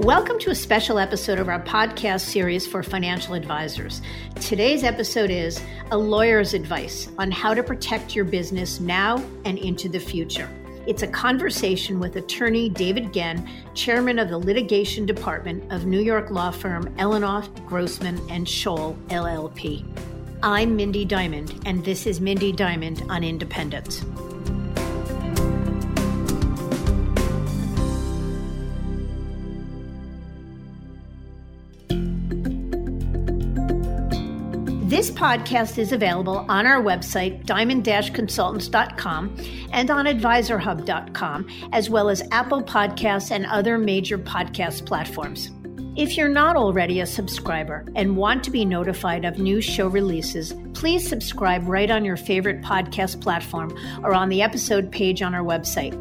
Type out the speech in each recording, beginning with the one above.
Welcome to a special episode of our podcast series for financial advisors. Today's episode is A Lawyer's Advice on how to protect your business now and into the future. It's a conversation with attorney David Genn, chairman of the litigation department of New York law firm Ellenoff, Grossman, and Schole, LLP. I'm Mindy Diamond, and this is Mindy Diamond on Independence. Podcast is available on our website, diamond consultants.com, and on advisorhub.com, as well as Apple Podcasts and other major podcast platforms. If you're not already a subscriber and want to be notified of new show releases, please subscribe right on your favorite podcast platform or on the episode page on our website.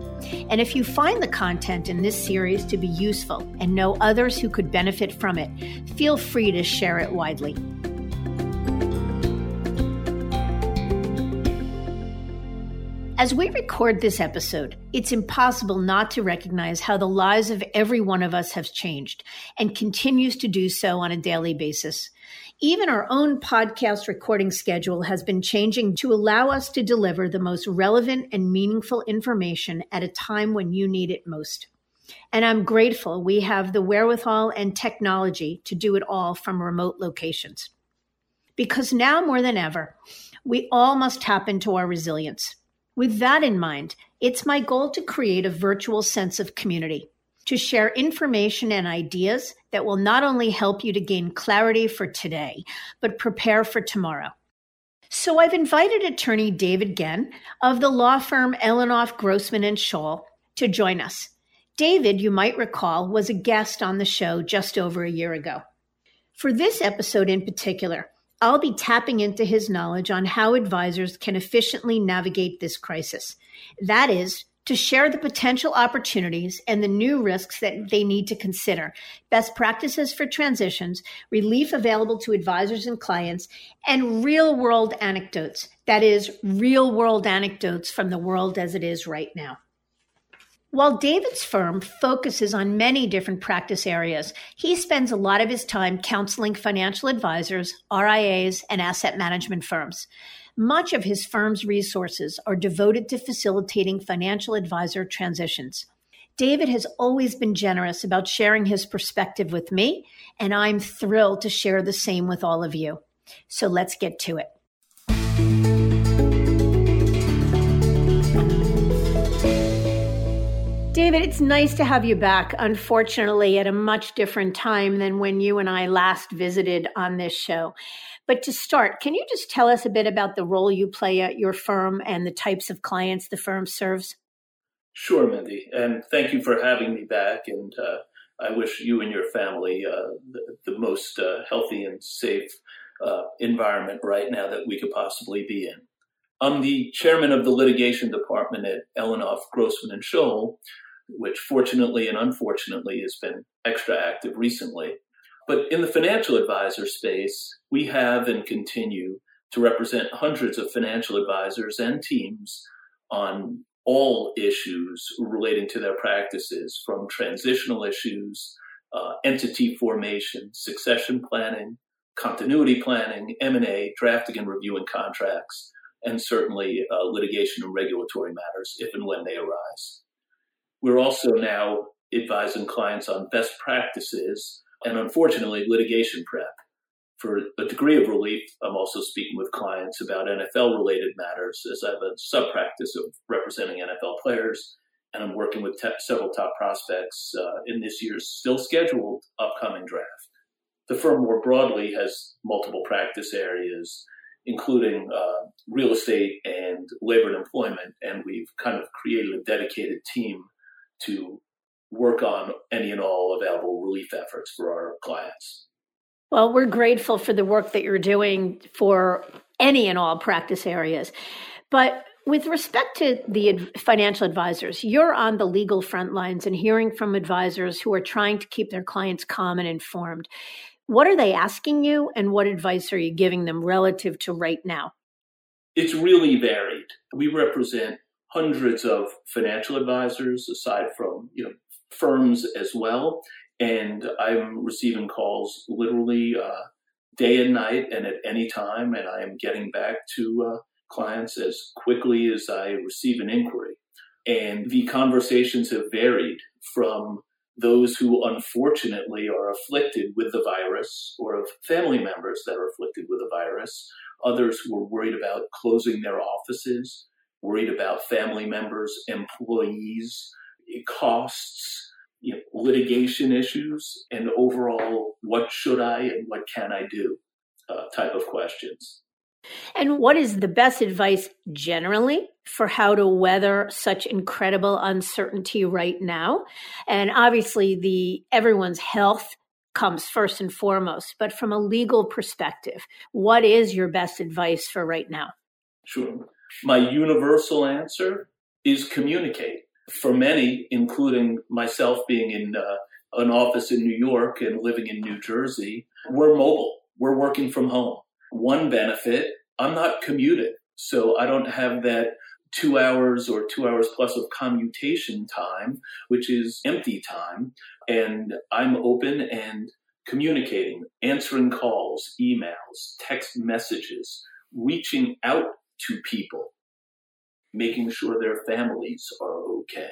And if you find the content in this series to be useful and know others who could benefit from it, feel free to share it widely. As we record this episode, it's impossible not to recognize how the lives of every one of us have changed and continues to do so on a daily basis. Even our own podcast recording schedule has been changing to allow us to deliver the most relevant and meaningful information at a time when you need it most. And I'm grateful we have the wherewithal and technology to do it all from remote locations. Because now more than ever, we all must tap into our resilience. With that in mind, it's my goal to create a virtual sense of community, to share information and ideas that will not only help you to gain clarity for today, but prepare for tomorrow. So I've invited attorney David Genn of the law firm Ellenoff Grossman and Schole to join us. David, you might recall, was a guest on the show just over a year ago. For this episode in particular, I'll be tapping into his knowledge on how advisors can efficiently navigate this crisis. That is, to share the potential opportunities and the new risks that they need to consider, best practices for transitions, relief available to advisors and clients, and real world anecdotes. That is, real world anecdotes from the world as it is right now. While David's firm focuses on many different practice areas, he spends a lot of his time counseling financial advisors, RIAs, and asset management firms. Much of his firm's resources are devoted to facilitating financial advisor transitions. David has always been generous about sharing his perspective with me, and I'm thrilled to share the same with all of you. So let's get to it. David, it's nice to have you back, unfortunately, at a much different time than when you and I last visited on this show. But to start, can you just tell us a bit about the role you play at your firm and the types of clients the firm serves? Sure, Mindy. And thank you for having me back. And uh, I wish you and your family uh, the, the, most uh, healthy and safe uh, environment right now that we could possibly be in. I'm the chairman of the litigation department at Ellenoff, Grossman and Schole, which fortunately and unfortunately has been extra active recently. But in the financial advisor space, we have and continue to represent hundreds of financial advisors and teams on all issues relating to their practices, from transitional issues, uh, entity formation, succession planning, continuity planning, M&A, drafting and reviewing contracts, and certainly uh, litigation and regulatory matters if and when they arise. We're also now advising clients on best practices and unfortunately litigation prep. For a degree of relief, I'm also speaking with clients about NFL related matters as I have a sub practice of representing NFL players. And I'm working with te- several top prospects uh, in this year's still scheduled upcoming draft. The firm more broadly has multiple practice areas, including uh, real estate and labor and employment. And we've kind of created a dedicated team to work on any and all available relief efforts for our clients. Well, we're grateful for the work that you're doing for any and all practice areas. But with respect to the financial advisors, you're on the legal front lines and hearing from advisors who are trying to keep their clients calm and informed. What are they asking you, and what advice are you giving them relative to right now? It's really varied. We represent hundreds of financial advisors aside from you know firms as well And I'm receiving calls literally uh, day and night and at any time, and I am getting back to uh, clients as quickly as I receive an inquiry. And the conversations have varied from those who unfortunately are afflicted with the virus or of family members that are afflicted with the virus, others who are worried about closing their offices, worried about family members, employees, costs, you know, litigation issues, and overall, what should I and what can I do uh, type of questions. And what is the best advice generally for how to weather such incredible uncertainty right now? And obviously the everyone's health comes first and foremost, but from a legal perspective, what is your best advice for right now? Sure. My universal answer is communicate. For many, including myself being in uh, an office in New York and living in New Jersey, we're mobile. We're working from home. One benefit, I'm not commuting. So I don't have that two hours or two hours plus of commutation time, which is empty time. And I'm open and communicating, answering calls, emails, text messages, reaching out to people, making sure their families are okay.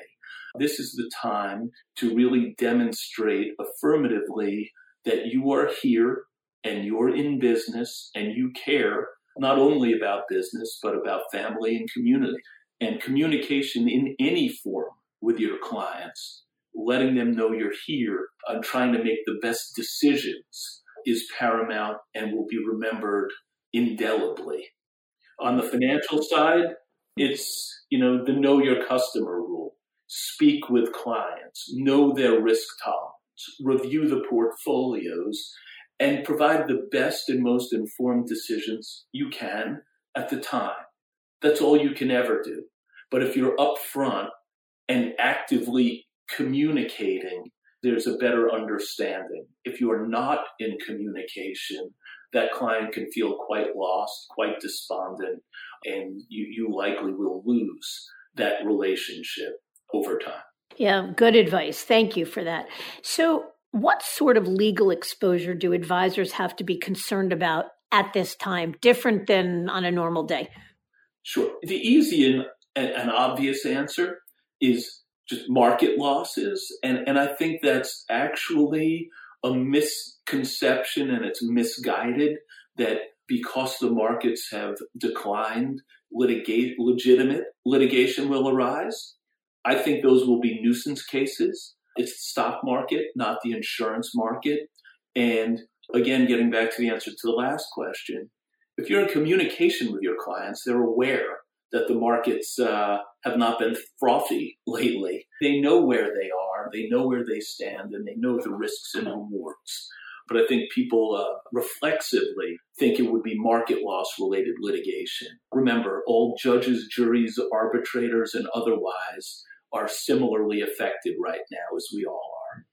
This is the time to really demonstrate affirmatively that you are here and you're in business and you care not only about business, but about family and community. And communication in any form with your clients, letting them know you're here and trying to make the best decisions is paramount and will be remembered indelibly. On the financial side, it's, you know, the know your customer rule. Speak with clients, know their risk tolerance, review the portfolios, and provide the best and most informed decisions you can at the time. That's all you can ever do. But if you're upfront and actively communicating, there's a better understanding. If you are not in communication, that client can feel quite lost, quite despondent, and you, you likely will lose that relationship over time. Yeah, good advice. Thank you for that. So, what sort of legal exposure do advisors have to be concerned about at this time, different than on a normal day? Sure. The easy and, and obvious answer is just market losses. And, and I think that's actually a misconception and it's misguided that because the markets have declined, litigate, legitimate litigation will arise. I think those will be nuisance cases. It's the stock market, not the insurance market. And again, getting back to the answer to the last question, if you're in communication with your clients, they're aware that the markets uh, have not been frothy lately. They know where they are, they know where they stand, and they know the risks and rewards. But I think people uh, reflexively think it would be market loss related litigation. Remember, all judges, juries, arbitrators, and otherwise are similarly affected right now, as we all are.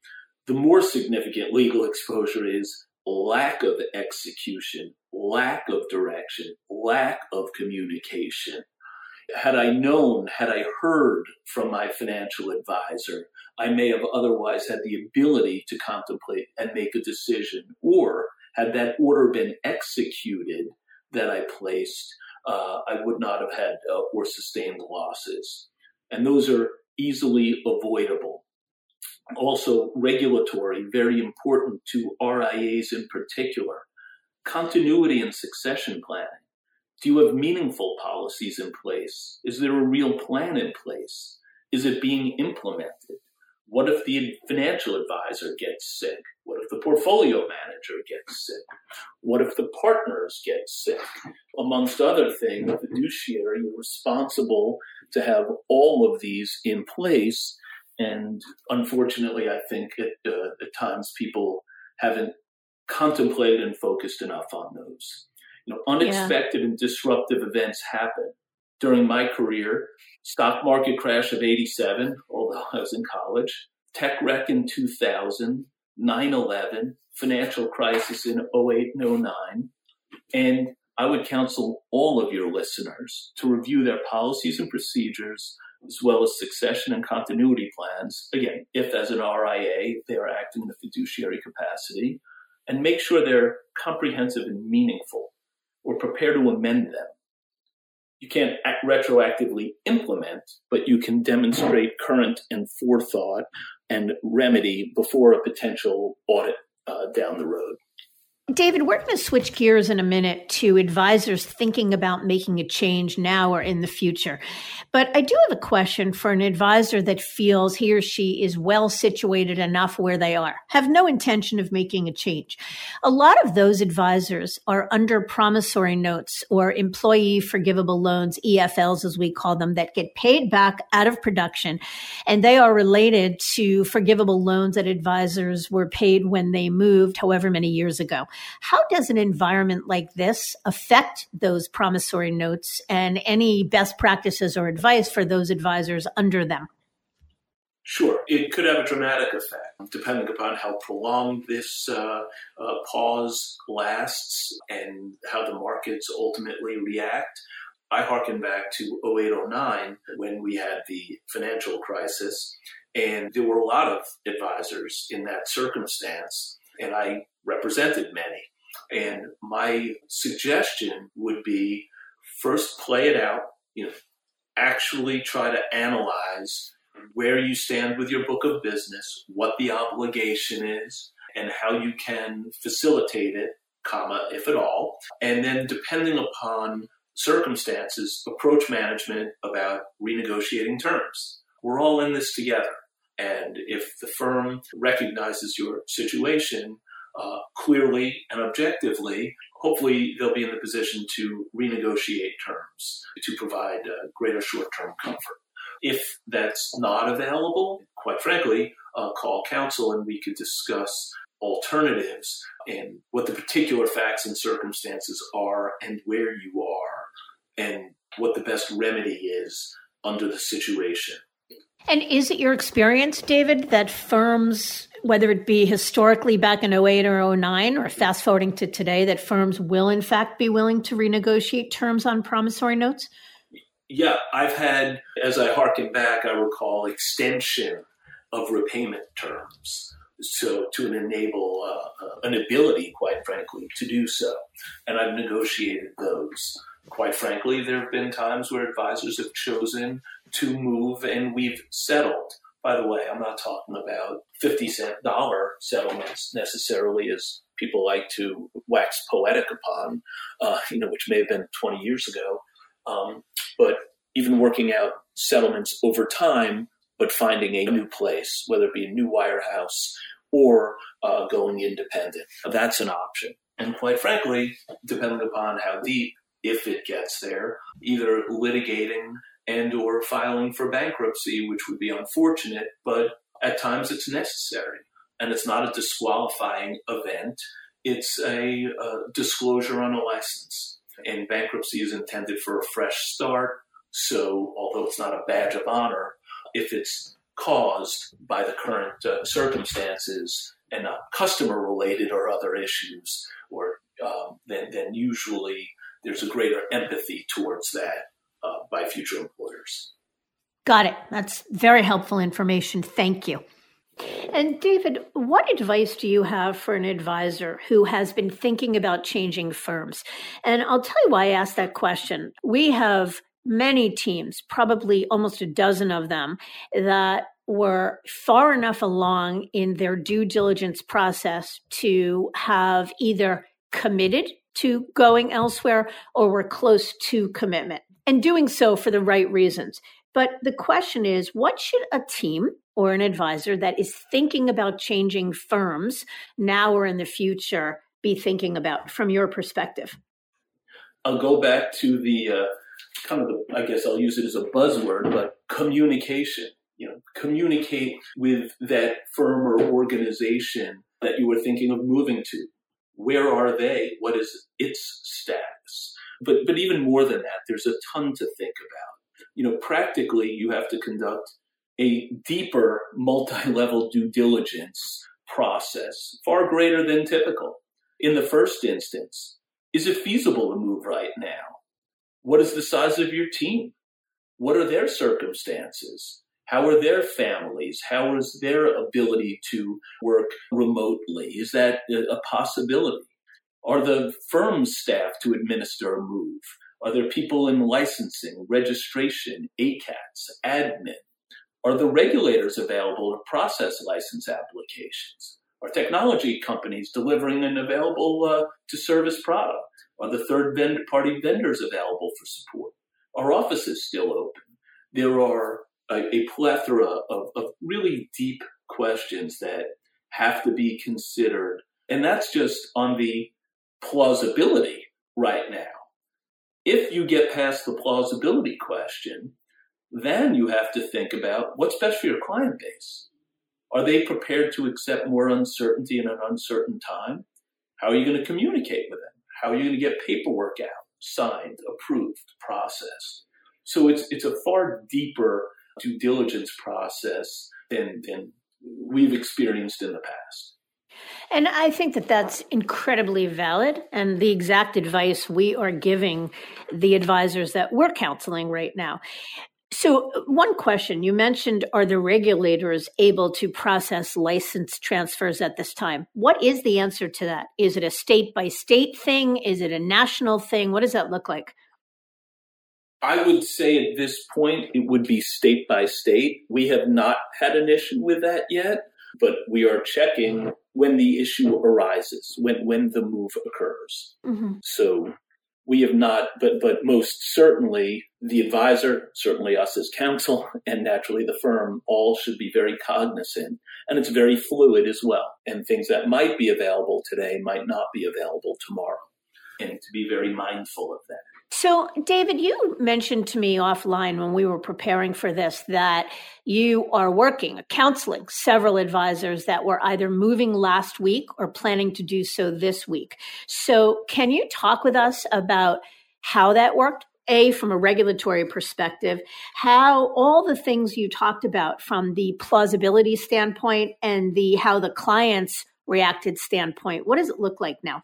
The more significant legal exposure is lack of execution, lack of direction, lack of communication. Had I known, had I heard from my financial advisor, I may have otherwise had the ability to contemplate and make a decision. Or had that order been executed that I placed, uh, I would not have had uh, or sustained losses. And those are easily avoidable. Also, regulatory, very important to RIAs in particular. Continuity and succession planning. Do you have meaningful policies in place? Is there a real plan in place? Is it being implemented? What if the financial advisor gets sick? What if the portfolio manager gets sick? What if the partners get sick? Amongst other things, the fiduciary is responsible to have all of these in place. And unfortunately, I think at, uh, at times people haven't contemplated and focused enough on those. You know, unexpected yeah. and disruptive events happen. During my career, stock market crash of 87, although I was in college, tech wreck in 2000, 9 11, financial crisis in 08 and 09. And I would counsel all of your listeners to review their policies and procedures, as well as succession and continuity plans. Again, if as an RIA they are acting in a fiduciary capacity, and make sure they're comprehensive and meaningful, or prepare to amend them. You can't retroactively implement, but you can demonstrate current and forethought and remedy before a potential audit uh, down the road. David, we're going to switch gears in a minute to advisors thinking about making a change now or in the future. But I do have a question for an advisor that feels he or she is well situated enough where they are, have no intention of making a change. A lot of those advisors are under promissory notes or employee forgivable loans, EFLs as we call them, that get paid back out of production. And they are related to forgivable loans that advisors were paid when they moved however many years ago. How does an environment like this affect those promissory notes and any best practices or advice for those advisors under them? Sure, it could have a dramatic effect depending upon how prolonged this uh, uh, pause lasts and how the markets ultimately react. I harken back to 0809 when we had the financial crisis, and there were a lot of advisors in that circumstance and I represented many. And my suggestion would be first play it out, you know, actually try to analyze where you stand with your book of business, what the obligation is, and how you can facilitate it, comma, if at all. And then depending upon circumstances, approach management about renegotiating terms. We're all in this together. And if the firm recognizes your situation uh, clearly and objectively, hopefully they'll be in the position to renegotiate terms to provide uh, greater short term comfort. If that's not available, quite frankly, uh, call counsel and we could discuss alternatives and what the particular facts and circumstances are and where you are and what the best remedy is under the situation. And is it your experience, David, that firms, whether it be historically back in 08 or 09 or fast forwarding to today, that firms will in fact be willing to renegotiate terms on promissory notes? Yeah, I've had, as I harken back, I recall extension of repayment terms. So to enable uh, uh an ability, quite frankly, to do so. And I've negotiated those. Quite frankly, there have been times where advisors have chosen to move and we've settled. By the way, I'm not talking about 50 cent dollar settlements necessarily as people like to wax poetic upon, uh, you know, which may have been 20 years ago. Um, but even working out settlements over time, but finding a new place, whether it be a new wirehouse or uh, going independent. That's an option. And quite frankly, depending upon how deep, if it gets there, either litigating and or filing for bankruptcy, which would be unfortunate, but at times it's necessary. And it's not a disqualifying event. It's a, a disclosure on a license. And bankruptcy is intended for a fresh start. So, although it's not a badge of honor, if it's caused by the current uh, circumstances and not customer related or other issues, or um, then, then usually there's a greater empathy towards that uh, by future employers. Got it. That's very helpful information. Thank you. And David, what advice do you have for an advisor who has been thinking about changing firms? And I'll tell you why I asked that question. We have many teams, probably almost a dozen of them, that were far enough along in their due diligence process to have either committed to going elsewhere or were close to commitment and doing so for the right reasons. But the question is what should a team or an advisor that is thinking about changing firms now or in the future be thinking about from your perspective? I'll go back to the uh, kind of the, I guess I'll use it as a buzzword, but communication. You know, communicate with that firm or organization that you were thinking of moving to. Where are they? What is its status? But but even more than that, there's a ton to think about. You know, practically, you have to conduct a deeper multi-level due diligence process, far greater than typical. In the first instance, Is it feasible to move right now? What is the size of your team? What are their circumstances? How are their families? How is their ability to work remotely? Is that a possibility? Are the firm's staff to administer a move? Are there people in licensing, registration, ACATS, admin? Are the regulators available to process license applications? Are technology companies delivering an available uh, to service product? Are the third party vendors available for support? Are offices still open? There are a, a plethora of, of really deep questions that have to be considered. And that's just on the plausibility right now. If you get past the plausibility question, then you have to think about what's best for your client base. Are they prepared to accept more uncertainty in an uncertain time? How are you going to communicate with them? How are you going to get paperwork out, signed, approved, processed? So it's it's a far deeper due diligence process than than we've experienced in the past. And I think that that's incredibly valid and the exact advice we are giving the advisors that we're counseling right now. So, one question you mentioned are the regulators able to process license transfers at this time? What is the answer to that? Is it a state by state thing? Is it a national thing? What does that look like? I would say at this point it would be state by state. We have not had an issue with that yet, but we are checking when the issue arises, when when the move occurs. Mm-hmm. So we have not, but but most certainly the advisor, certainly us as counsel, and naturally the firm, all should be very cognizant. And it's very fluid as well. And things that might be available today might not be available tomorrow. And to be very mindful of that. So, David, you mentioned to me offline when we were preparing for this that you are working, counseling several advisors that were either moving last week or planning to do so this week. So, can you talk with us about how that worked? A, from a regulatory perspective, how all the things you talked about from the plausibility standpoint and the how the clients reacted standpoint, what does it look like now?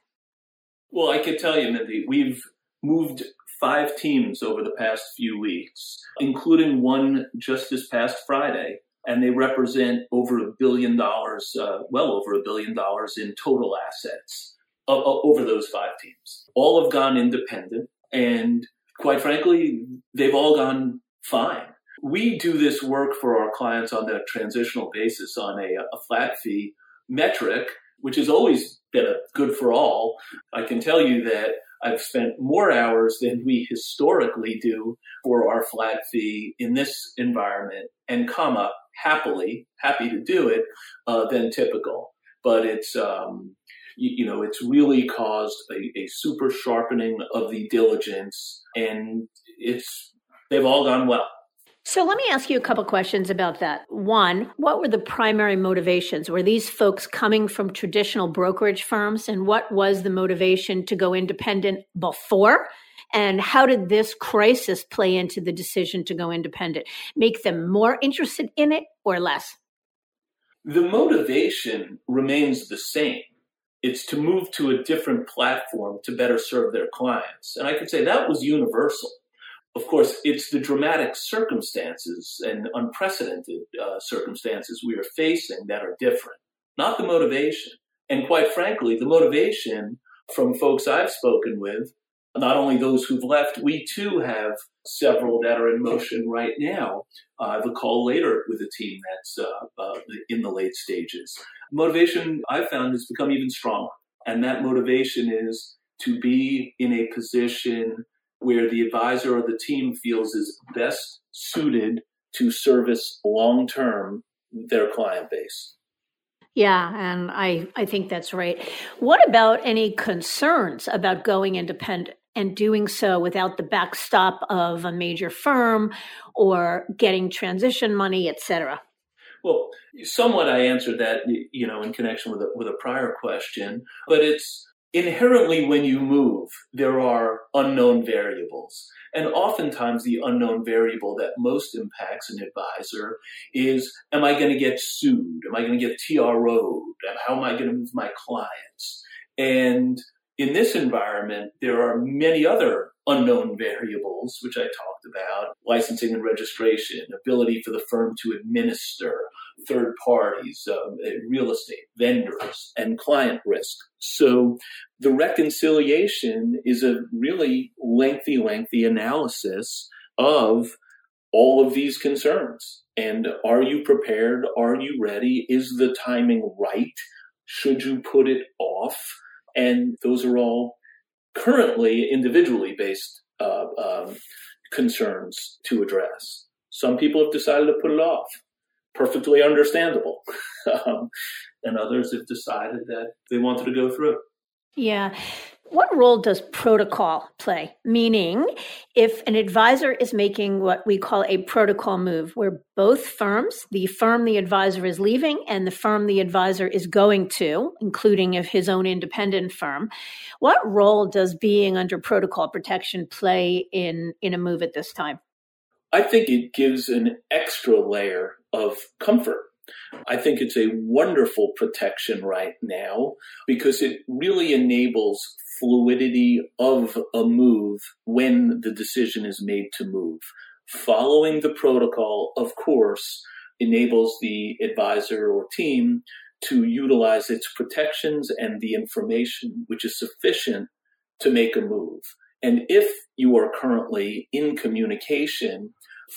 Well, I could tell you, Mindy, we've moved five teams over the past few weeks, including one just this past Friday. And they represent over a billion dollars, uh, well over a billion dollars in total assets uh, uh, over those five teams. All have gone independent. And quite frankly, they've all gone fine. We do this work for our clients on a transitional basis on a, a flat fee metric, which has always been a good for all. I can tell you that I've spent more hours than we historically do for our flat fee in this environment and comma happily happy to do it uh, than typical. But it's um, you, you, know it's really caused a, a super sharpening of the diligence and it's they've all gone well so let me ask you a couple questions about that. One, what were the primary motivations? Were these folks coming from traditional brokerage firms? And what was the motivation to go independent before? And how did this crisis play into the decision to go independent? Make them more interested in it or less? The motivation remains the same. It's to move to a different platform to better serve their clients. And I could say that was universal of course, it's the dramatic circumstances and unprecedented uh, circumstances we are facing that are different, not the motivation. And quite frankly, the motivation from folks I've spoken with, not only those who've left, we too have several that are in motion right now. Uh, I have a call later with a team that's uh, uh, in the late stages. Motivation I've found has become even stronger. And that motivation is to be in a position where the advisor or the team feels is best suited to service long term their client base. Yeah, and I, I think that's right. What about any concerns about going independent and doing so without the backstop of a major firm or getting transition money, et cetera? Well, somewhat I answered that, you know, in connection with a, with a prior question, but it's inherently when you move, there are unknown variables. And oftentimes the unknown variable that most impacts an advisor is, am I going to get sued? Am I going to get TRO'd? How am I going to move my clients? And in this environment, there are many other unknown variables, which I talked about licensing and registration, ability for the firm to administer, third parties, um, eh, real estate, vendors, and client risk. So the reconciliation is a really lengthy, lengthy analysis of all of these concerns. And are you prepared? Are you ready? Is the timing right? Should you put it off? And those are all currently individually based uh, um, concerns to address. Some people have decided to put it off. Perfectly understandable. um, and others have decided that they wanted to go through. Yeah. What role does protocol play? Meaning, if an advisor is making what we call a protocol move, where both firms, the firm the advisor is leaving and the firm the advisor is going to, including of his own independent firm, what role does being under protocol protection play in, in a move at this time? I think it gives an extra layer of comfort I think it's a wonderful protection right now because it really enables fluidity of a move when the decision is made to move. Following the protocol, of course, enables the advisor or team to utilize its protections and the information which is sufficient to make a move. And if you are currently in communication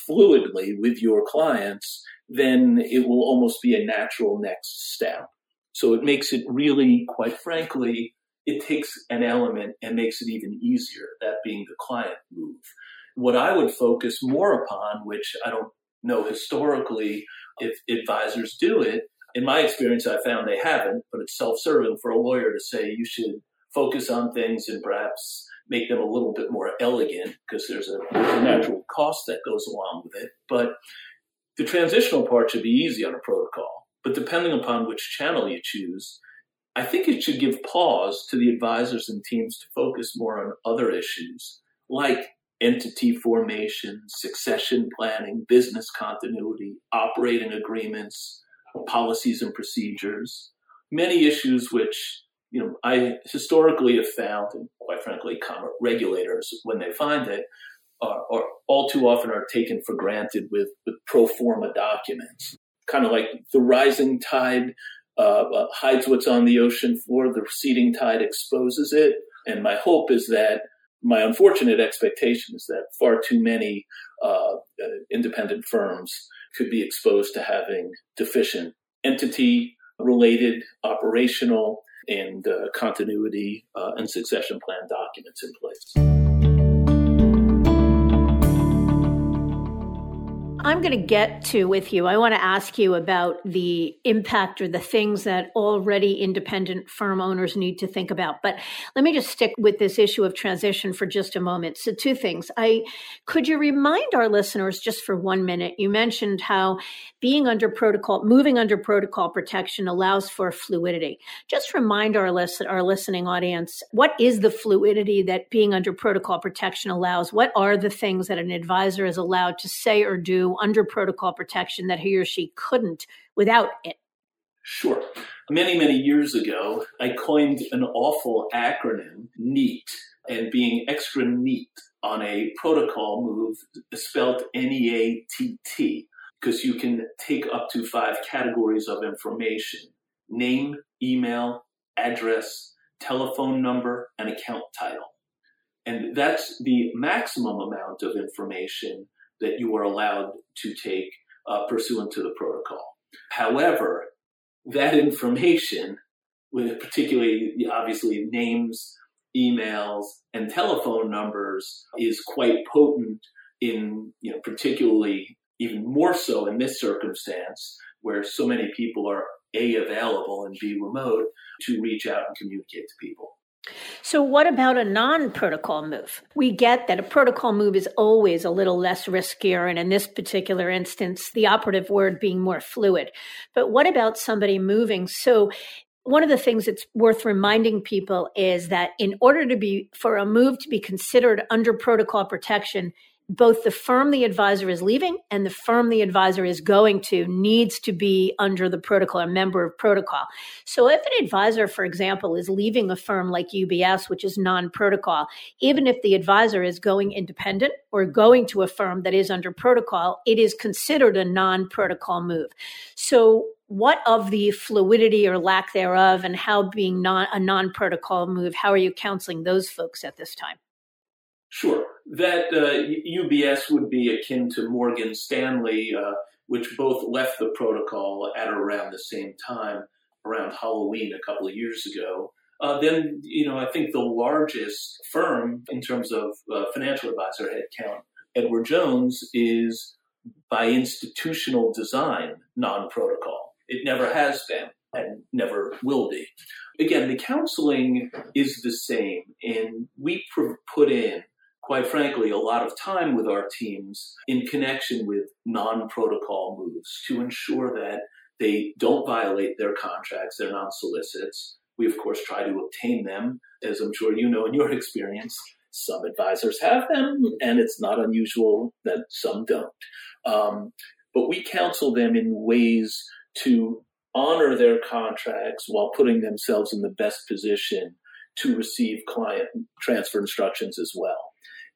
fluidly with your clients, then it will almost be a natural next step. So it makes it really, quite frankly, it takes an element and makes it even easier, that being the client move. What I would focus more upon, which I don't know historically if advisors do it, in my experience, I found they haven't, but it's self serving for a lawyer to say you should focus on things and perhaps make them a little bit more elegant because there's a, there's a natural cost that goes along with it. But the transitional part should be easy on a protocol, but depending upon which channel you choose, I think it should give pause to the advisors and teams to focus more on other issues like entity formation, succession planning, business continuity, operating agreements, policies and procedures, many issues which you know I historically have found, and quite frankly, regulators when they find it, are, are all too often are taken for granted with, with pro forma documents. Kind of like the rising tide uh, uh, hides what's on the ocean floor, the receding tide exposes it. And my hope is that my unfortunate expectation is that far too many uh, independent firms could be exposed to having deficient entity related operational and uh, continuity uh, and succession plan documents in place. I'm going to get to with you. I want to ask you about the impact or the things that already independent firm owners need to think about. But let me just stick with this issue of transition for just a moment. So, two things. I could you remind our listeners just for one minute? You mentioned how being under protocol, moving under protocol protection allows for fluidity. Just remind our listen, our listening audience what is the fluidity that being under protocol protection allows? What are the things that an advisor is allowed to say or do under protocol protection that he or she couldn't without it? Sure. Many, many years ago, I coined an awful acronym, NEAT, and being extra neat on a protocol move spelled N E A T T, because you can take up to five categories of information name, email, address, telephone number, and account title. And that's the maximum amount of information that you are allowed to take uh, pursuant to the protocol. However, that information, with particularly obviously names, emails, and telephone numbers, is quite potent in you know particularly even more so in this circumstance where so many people are a available and b remote to reach out and communicate to people. So, what about a non protocol move? We get that a protocol move is always a little less riskier, and in this particular instance, the operative word being more fluid. But what about somebody moving? So, one of the things that's worth reminding people is that in order to be for a move to be considered under protocol protection, both the firm the advisor is leaving and the firm the advisor is going to needs to be under the protocol, a member of protocol. So if an advisor, for example, is leaving a firm like UBS, which is non protocol, even if the advisor is going independent or going to a firm that is under protocol, it is considered a non protocol move. So what of the fluidity or lack thereof and how being non, a non protocol move, how are you counseling those folks at this time? Sure. That uh, UBS would be akin to Morgan Stanley, uh, which both left the protocol at around the same time, around Halloween a couple of years ago. Uh, then, you know, I think the largest firm in terms of uh, financial advisor headcount, Edward Jones, is by institutional design non protocol. It never has been and never will be. Again, the counseling is the same, and we put in quite frankly, a lot of time with our teams in connection with non protocol moves to ensure that they don't violate their contracts, their non solicits. We, of course, try to obtain them, as I'm sure you know in your experience. Some advisors have them, and it's not unusual that some don't. Um, but we counsel them in ways to honor their contracts while putting themselves in the best position to receive client transfer instructions as well.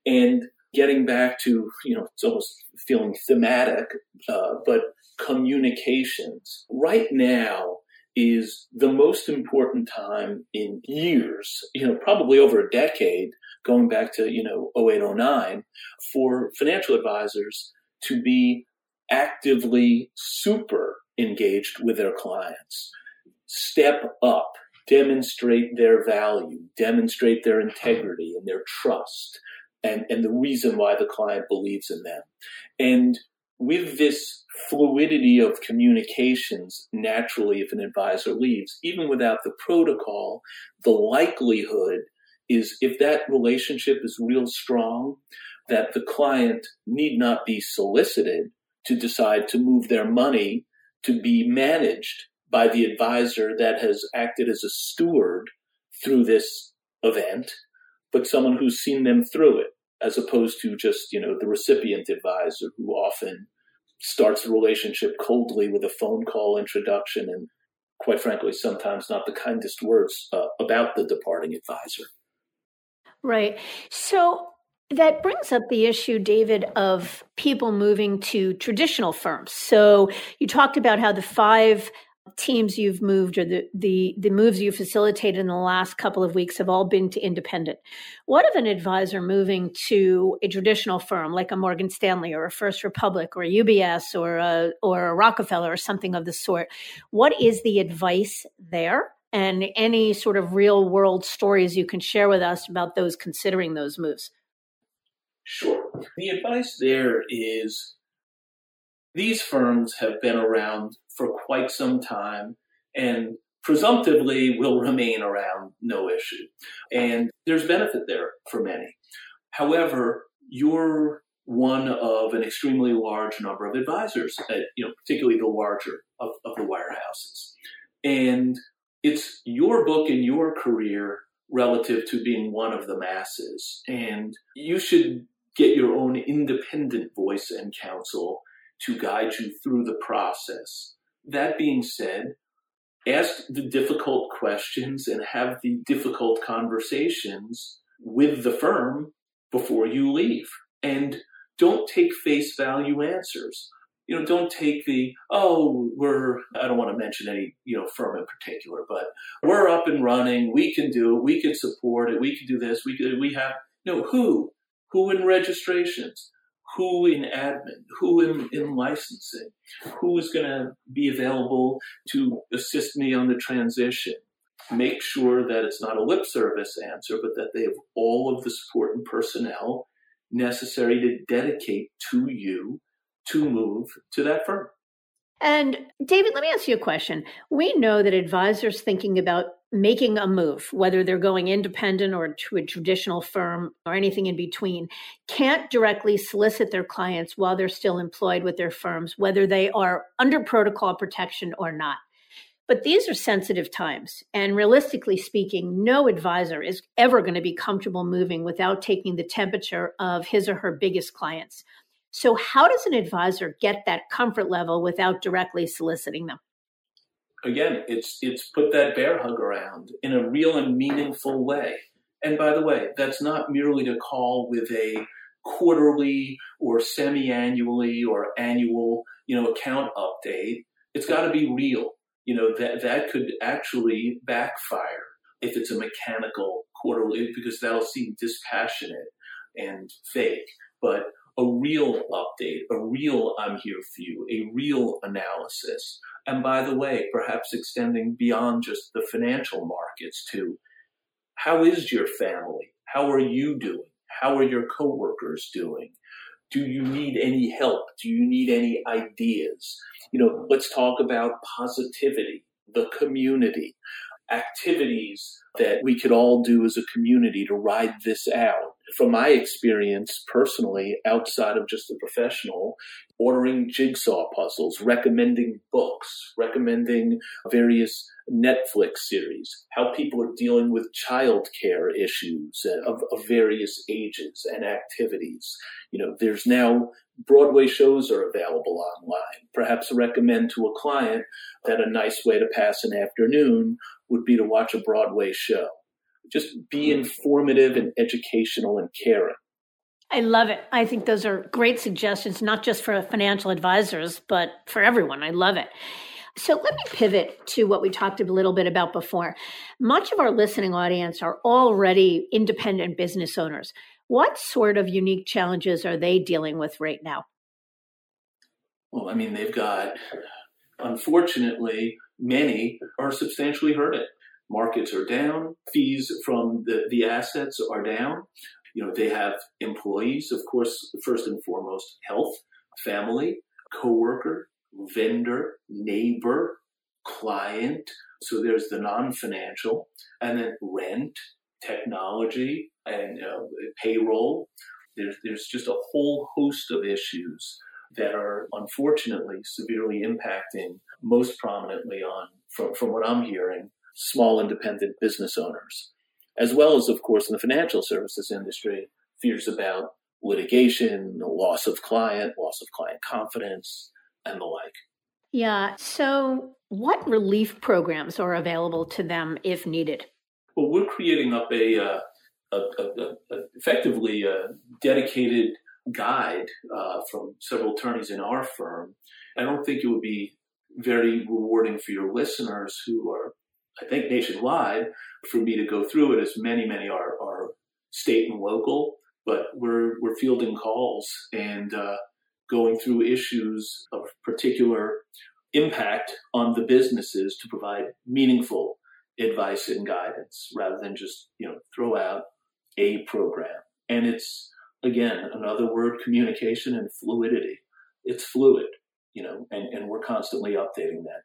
And getting back to, you know, it's almost feeling thematic, uh, but communications right now is the most important time in years, you know, probably over a decade, going back to, you know, 0809, for financial advisors to be actively super engaged with their clients. Step up, demonstrate their value, demonstrate their integrity and their trust and, and the reason why the client believes in them. And with this fluidity of communications, naturally, if an advisor leaves, even without the protocol, the likelihood is if that relationship is real strong, that the client need not be solicited to decide to move their money to be managed by the advisor that has acted as a steward through this event but someone who's seen them through it, as opposed to just, you know, the recipient advisor who often starts the relationship coldly with a phone call introduction and quite frankly, sometimes not the kindest words uh, about the departing advisor. Right. So that brings up the issue, David, of people moving to traditional firms. So you talked about how the five teams you've moved or the, the, the moves you facilitated in the last couple of weeks have all been to independent. What of an advisor moving to a traditional firm like a Morgan Stanley or a First Republic or a UBS or a, or a Rockefeller or something of the sort? What is the advice there? And any sort of real world stories you can share with us about those considering those moves? Sure. The advice there is these firms have been around for quite some time and presumptively will remain around no issue. And there's benefit there for many. However, you're one of an extremely large number of advisors, at, you know, particularly the larger of, of the wirehouses. And it's your book and your career relative to being one of the masses. And you should get your own independent voice and counsel to guide you through the process. That being said, ask the difficult questions and have the difficult conversations with the firm before you leave. And don't take face value answers. You know, don't take the, oh, we're, I don't want to mention any, you know, firm in particular, but we're up and running. We can do it. We can support it. We can do this. We can, we have, no, who? Who in registrations? Who in admin, who in, in licensing, who is going to be available to assist me on the transition. Make sure that it's not a lip service answer, but that they have all of the support and personnel necessary to dedicate to you to move to that firm. And David, let me ask you a question. We know that advisors thinking about making a move, whether they're going independent or to a traditional firm or anything in between, can't directly solicit their clients while they're still employed with their firms, whether they are under protocol protection or not. But these are sensitive times. And realistically speaking, no advisor is ever going to be comfortable moving without taking the temperature of his or her biggest clients. So, how does an advisor get that comfort level without directly soliciting them? Again, it's it's put that bear hug around in a real and meaningful way. And by the way, that's not merely to call with a quarterly or semi-annually or annual, you know, account update. It's got to be real. You know, that that could actually backfire if it's a mechanical quarterly because that'll seem dispassionate and fake. But a real update, a real I'm here for you, a real analysis. And by the way, perhaps extending beyond just the financial markets to how is your family? How are you doing? How are your coworkers doing? Do you need any help? Do you need any ideas? You know, let's talk about positivity, the community, activities that we could all do as a community to ride this out from my experience personally, outside of just the professional, ordering jigsaw puzzles, recommending books, recommending various Netflix series, how people are dealing with childcare issues uh, of, of various ages and activities. You know, there's now Broadway shows are available online. Perhaps recommend to a client that a nice way to pass an afternoon would be to watch a Broadway show just be informative and educational and caring. I love it. I think those are great suggestions, not just for financial advisors, but for everyone. I love it. So let me pivot to what we talked a little bit about before. Much of our listening audience are already independent business owners. What sort of unique challenges are they dealing with right now? Well, I mean, they've got, unfortunately, many are substantially hurting markets are down, fees from the, the assets are down. You know, they have employees, of course, first and foremost, health, family, coworker, vendor, neighbor, client. So there's the non-financial, and then rent, technology, and uh, payroll. There's there's just a whole host of issues that are unfortunately severely impacting most prominently on from, from what I'm hearing small independent business owners, as well as, of course, in the financial services industry, fears about litigation, loss of client, loss of client confidence, and the like. Yeah. So, what relief programs are available to them if needed? Well, we're creating up a, uh, a, a, a effectively a dedicated guide uh, from several attorneys in our firm. I don't think it would be very rewarding for your listeners who are I think nationwide, for me to go through it as many, many are, are state and local, but we're, we're fielding calls and uh, going through issues of particular impact on the businesses to provide meaningful advice and guidance rather than just, you know, throw out a program. And it's, again, another word, communication and fluidity. It's fluid, you know, and, and we're constantly updating that,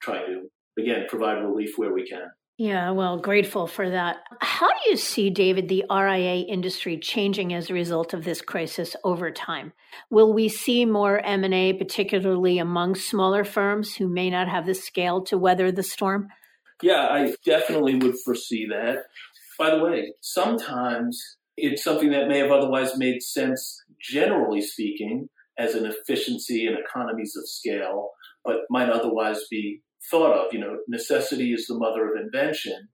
trying to again, provide relief where we can. Yeah, well, grateful for that. How do you see, David, the RIA industry changing as a result of this crisis over time? Will we see more M&A, particularly among smaller firms who may not have the scale to weather the storm? Yeah, I definitely would foresee that. By the way, sometimes it's something that may have otherwise made sense, generally speaking, as an efficiency and economies of scale, but might otherwise be thought of. You know, necessity is the mother of invention.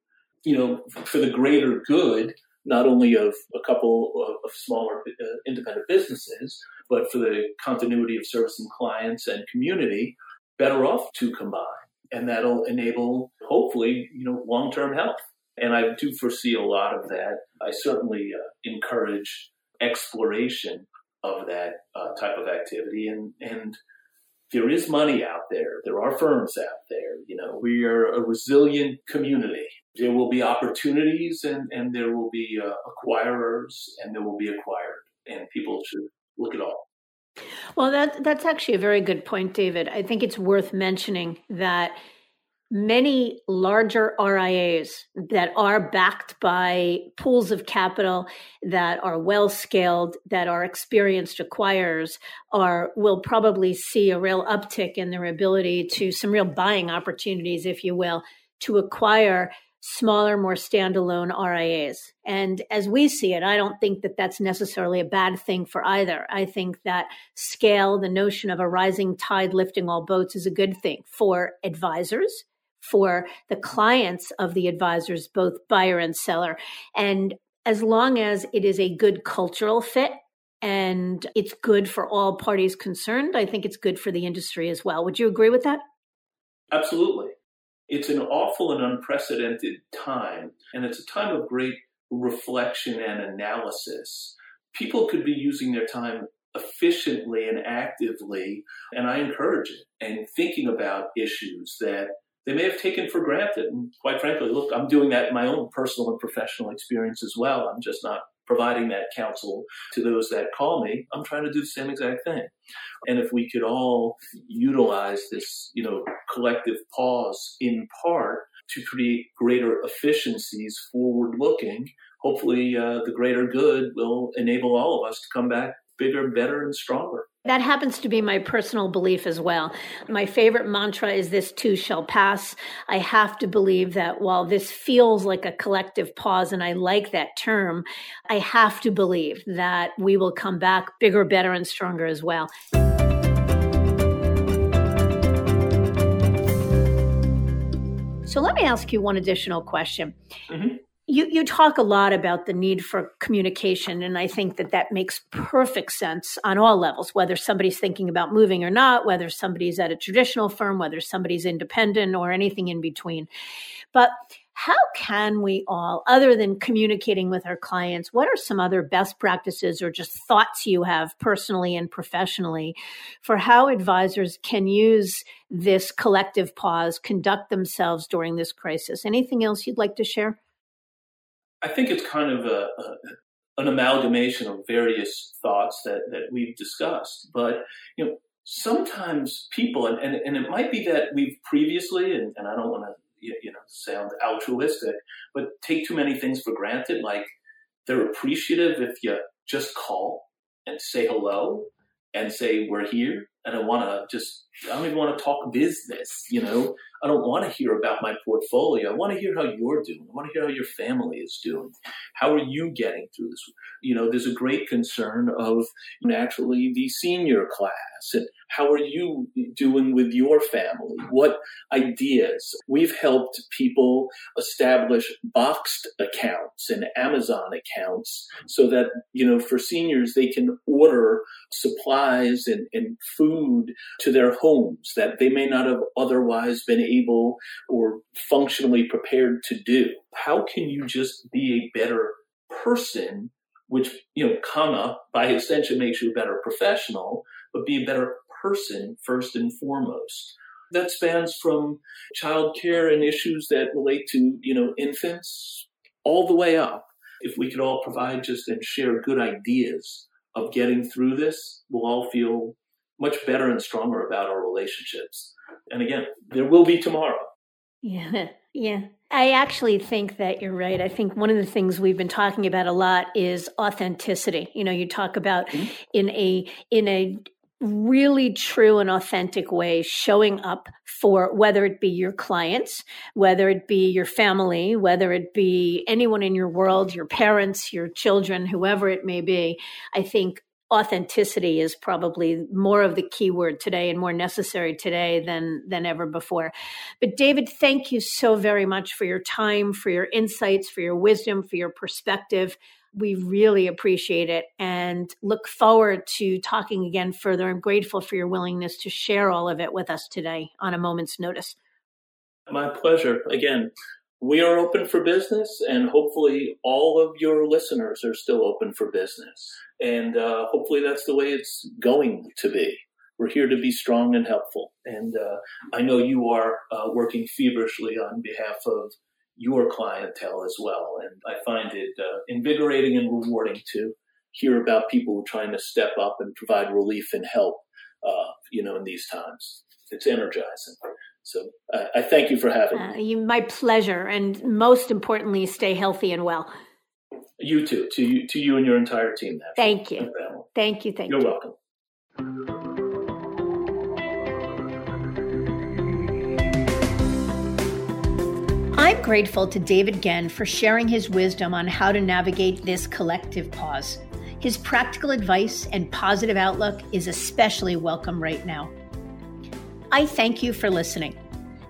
You know, for the greater good, not only of a couple of smaller uh, independent businesses, but for the continuity of service and clients and community, better off to combine. And that'll enable, hopefully, you know, long-term health. And I do foresee a lot of that. I certainly uh, encourage exploration of that uh, type of activity and, and there is money out there. There are firms out there. You know, we are a resilient community. There will be opportunities and, and there will be uh, acquirers and there will be acquired. And people should look at all. Well, that that's actually a very good point, David. I think it's worth mentioning that many larger RIAs that are backed by pools of capital that are well scaled, that are experienced acquirers, are will probably see a real uptick in their ability to some real buying opportunities, if you will, to acquire smaller, more standalone RIAs. And as we see it, I don't think that that's necessarily a bad thing for either. I think that scale, the notion of a rising tide lifting all boats, is a good thing for advisors for the clients of the advisors, both buyer and seller. And as long as it is a good cultural fit and it's good for all parties concerned, I think it's good for the industry as well. Would you agree with that? Absolutely. It's an awful and unprecedented time, and it's a time of great reflection and analysis. People could be using their time efficiently and actively, and I encourage it, and thinking about issues that they may have taken for granted. And quite frankly, look, I'm doing that in my own personal and professional experience as well. I'm just not providing that counsel to those that call me. I'm trying to do the same exact thing. And if we could all utilize this, you know, collective pause in part to create greater efficiencies forward looking, hopefully uh, the greater good will enable all of us to come back bigger, better, and stronger. That happens to be my personal belief as well. My favorite mantra is this too shall pass. I have to believe that while this feels like a collective pause, and I like that term, I have to believe that we will come back bigger, better, and stronger as well. So let me ask you one additional question. Mm-hmm you you talk a lot about the need for communication and i think that that makes perfect sense on all levels whether somebody's thinking about moving or not whether somebody's at a traditional firm whether somebody's independent or anything in between. But how can we all other than communicating with our clients what are some other best practices or just thoughts you have personally and professionally for how advisors can use this collective pause conduct themselves during this crisis? Anything else you'd like to share I think it's kind of a, a, an amalgamation of various thoughts that, that we've discussed. But, you know, sometimes people, and, and, and it might be that we've previously, and, and I don't want to, you know, sound altruistic, but take too many things for granted. Like they're appreciative if you just call and say hello and say, we're here. And I want to just, I don't even want to talk business, you know? I don't want to hear about my portfolio. I want to hear how you're doing. I want to hear how your family is doing. How are you getting through this? You know, there's a great concern of naturally the senior class and how are you doing with your family? What ideas? We've helped people establish boxed accounts and Amazon accounts so that, you know, for seniors, they can order supplies and, and food to their homes that they may not have otherwise been able or functionally prepared to do. How can you just be a better person, which, you know, comma, by extension makes you a better professional, but be a better person first and foremost? That spans from childcare and issues that relate to, you know, infants all the way up. If we could all provide just and share good ideas of getting through this, we'll all feel much better and stronger about our relationships. And again, there will be tomorrow. Yeah, yeah. I actually think that you're right. I think one of the things we've been talking about a lot is authenticity. You know, you talk about mm-hmm. in a in a really true and authentic way showing up for whether it be your clients, whether it be your family, whether it be anyone in your world, your parents, your children, whoever it may be. I think authenticity is probably more of the keyword today and more necessary today than than ever before. But David, thank you so very much for your time, for your insights, for your wisdom, for your perspective. We really appreciate it and look forward to talking again further. I'm grateful for your willingness to share all of it with us today on a moment's notice. My pleasure. Again, we are open for business, and hopefully, all of your listeners are still open for business. And uh, hopefully, that's the way it's going to be. We're here to be strong and helpful. And uh, I know you are uh, working feverishly on behalf of your clientele as well. And I find it uh, invigorating and rewarding to hear about people trying to step up and provide relief and help, uh, you know, in these times. It's energizing. So uh, I thank you for having uh, me. You, my pleasure, and most importantly, stay healthy and well. You too, to you, to you and your entire team. Thank you. Thank you. Thank You're you. You're welcome. I'm grateful to David Genn for sharing his wisdom on how to navigate this collective pause. His practical advice and positive outlook is especially welcome right now. I thank you for listening,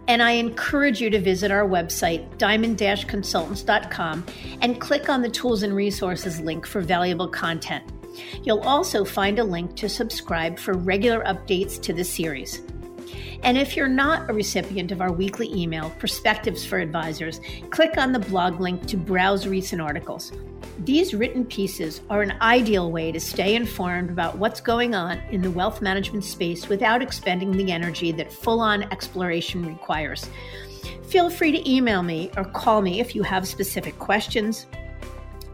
and I encourage you to visit our website, diamond consultants.com, and click on the Tools and Resources link for valuable content. You'll also find a link to subscribe for regular updates to the series. And if you're not a recipient of our weekly email, Perspectives for Advisors, click on the blog link to browse recent articles. These written pieces are an ideal way to stay informed about what's going on in the wealth management space without expending the energy that full on exploration requires. Feel free to email me or call me if you have specific questions.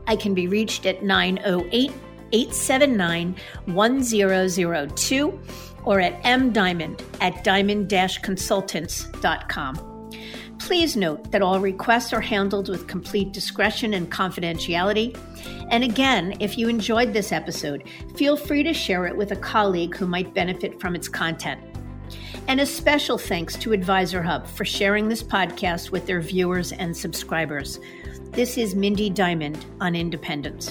I can be reached at 908 879 1002 or at mdiamond at diamond-consultants.com. Please note that all requests are handled with complete discretion and confidentiality. And again, if you enjoyed this episode, feel free to share it with a colleague who might benefit from its content. And a special thanks to Advisor Hub for sharing this podcast with their viewers and subscribers. This is Mindy Diamond on Independence.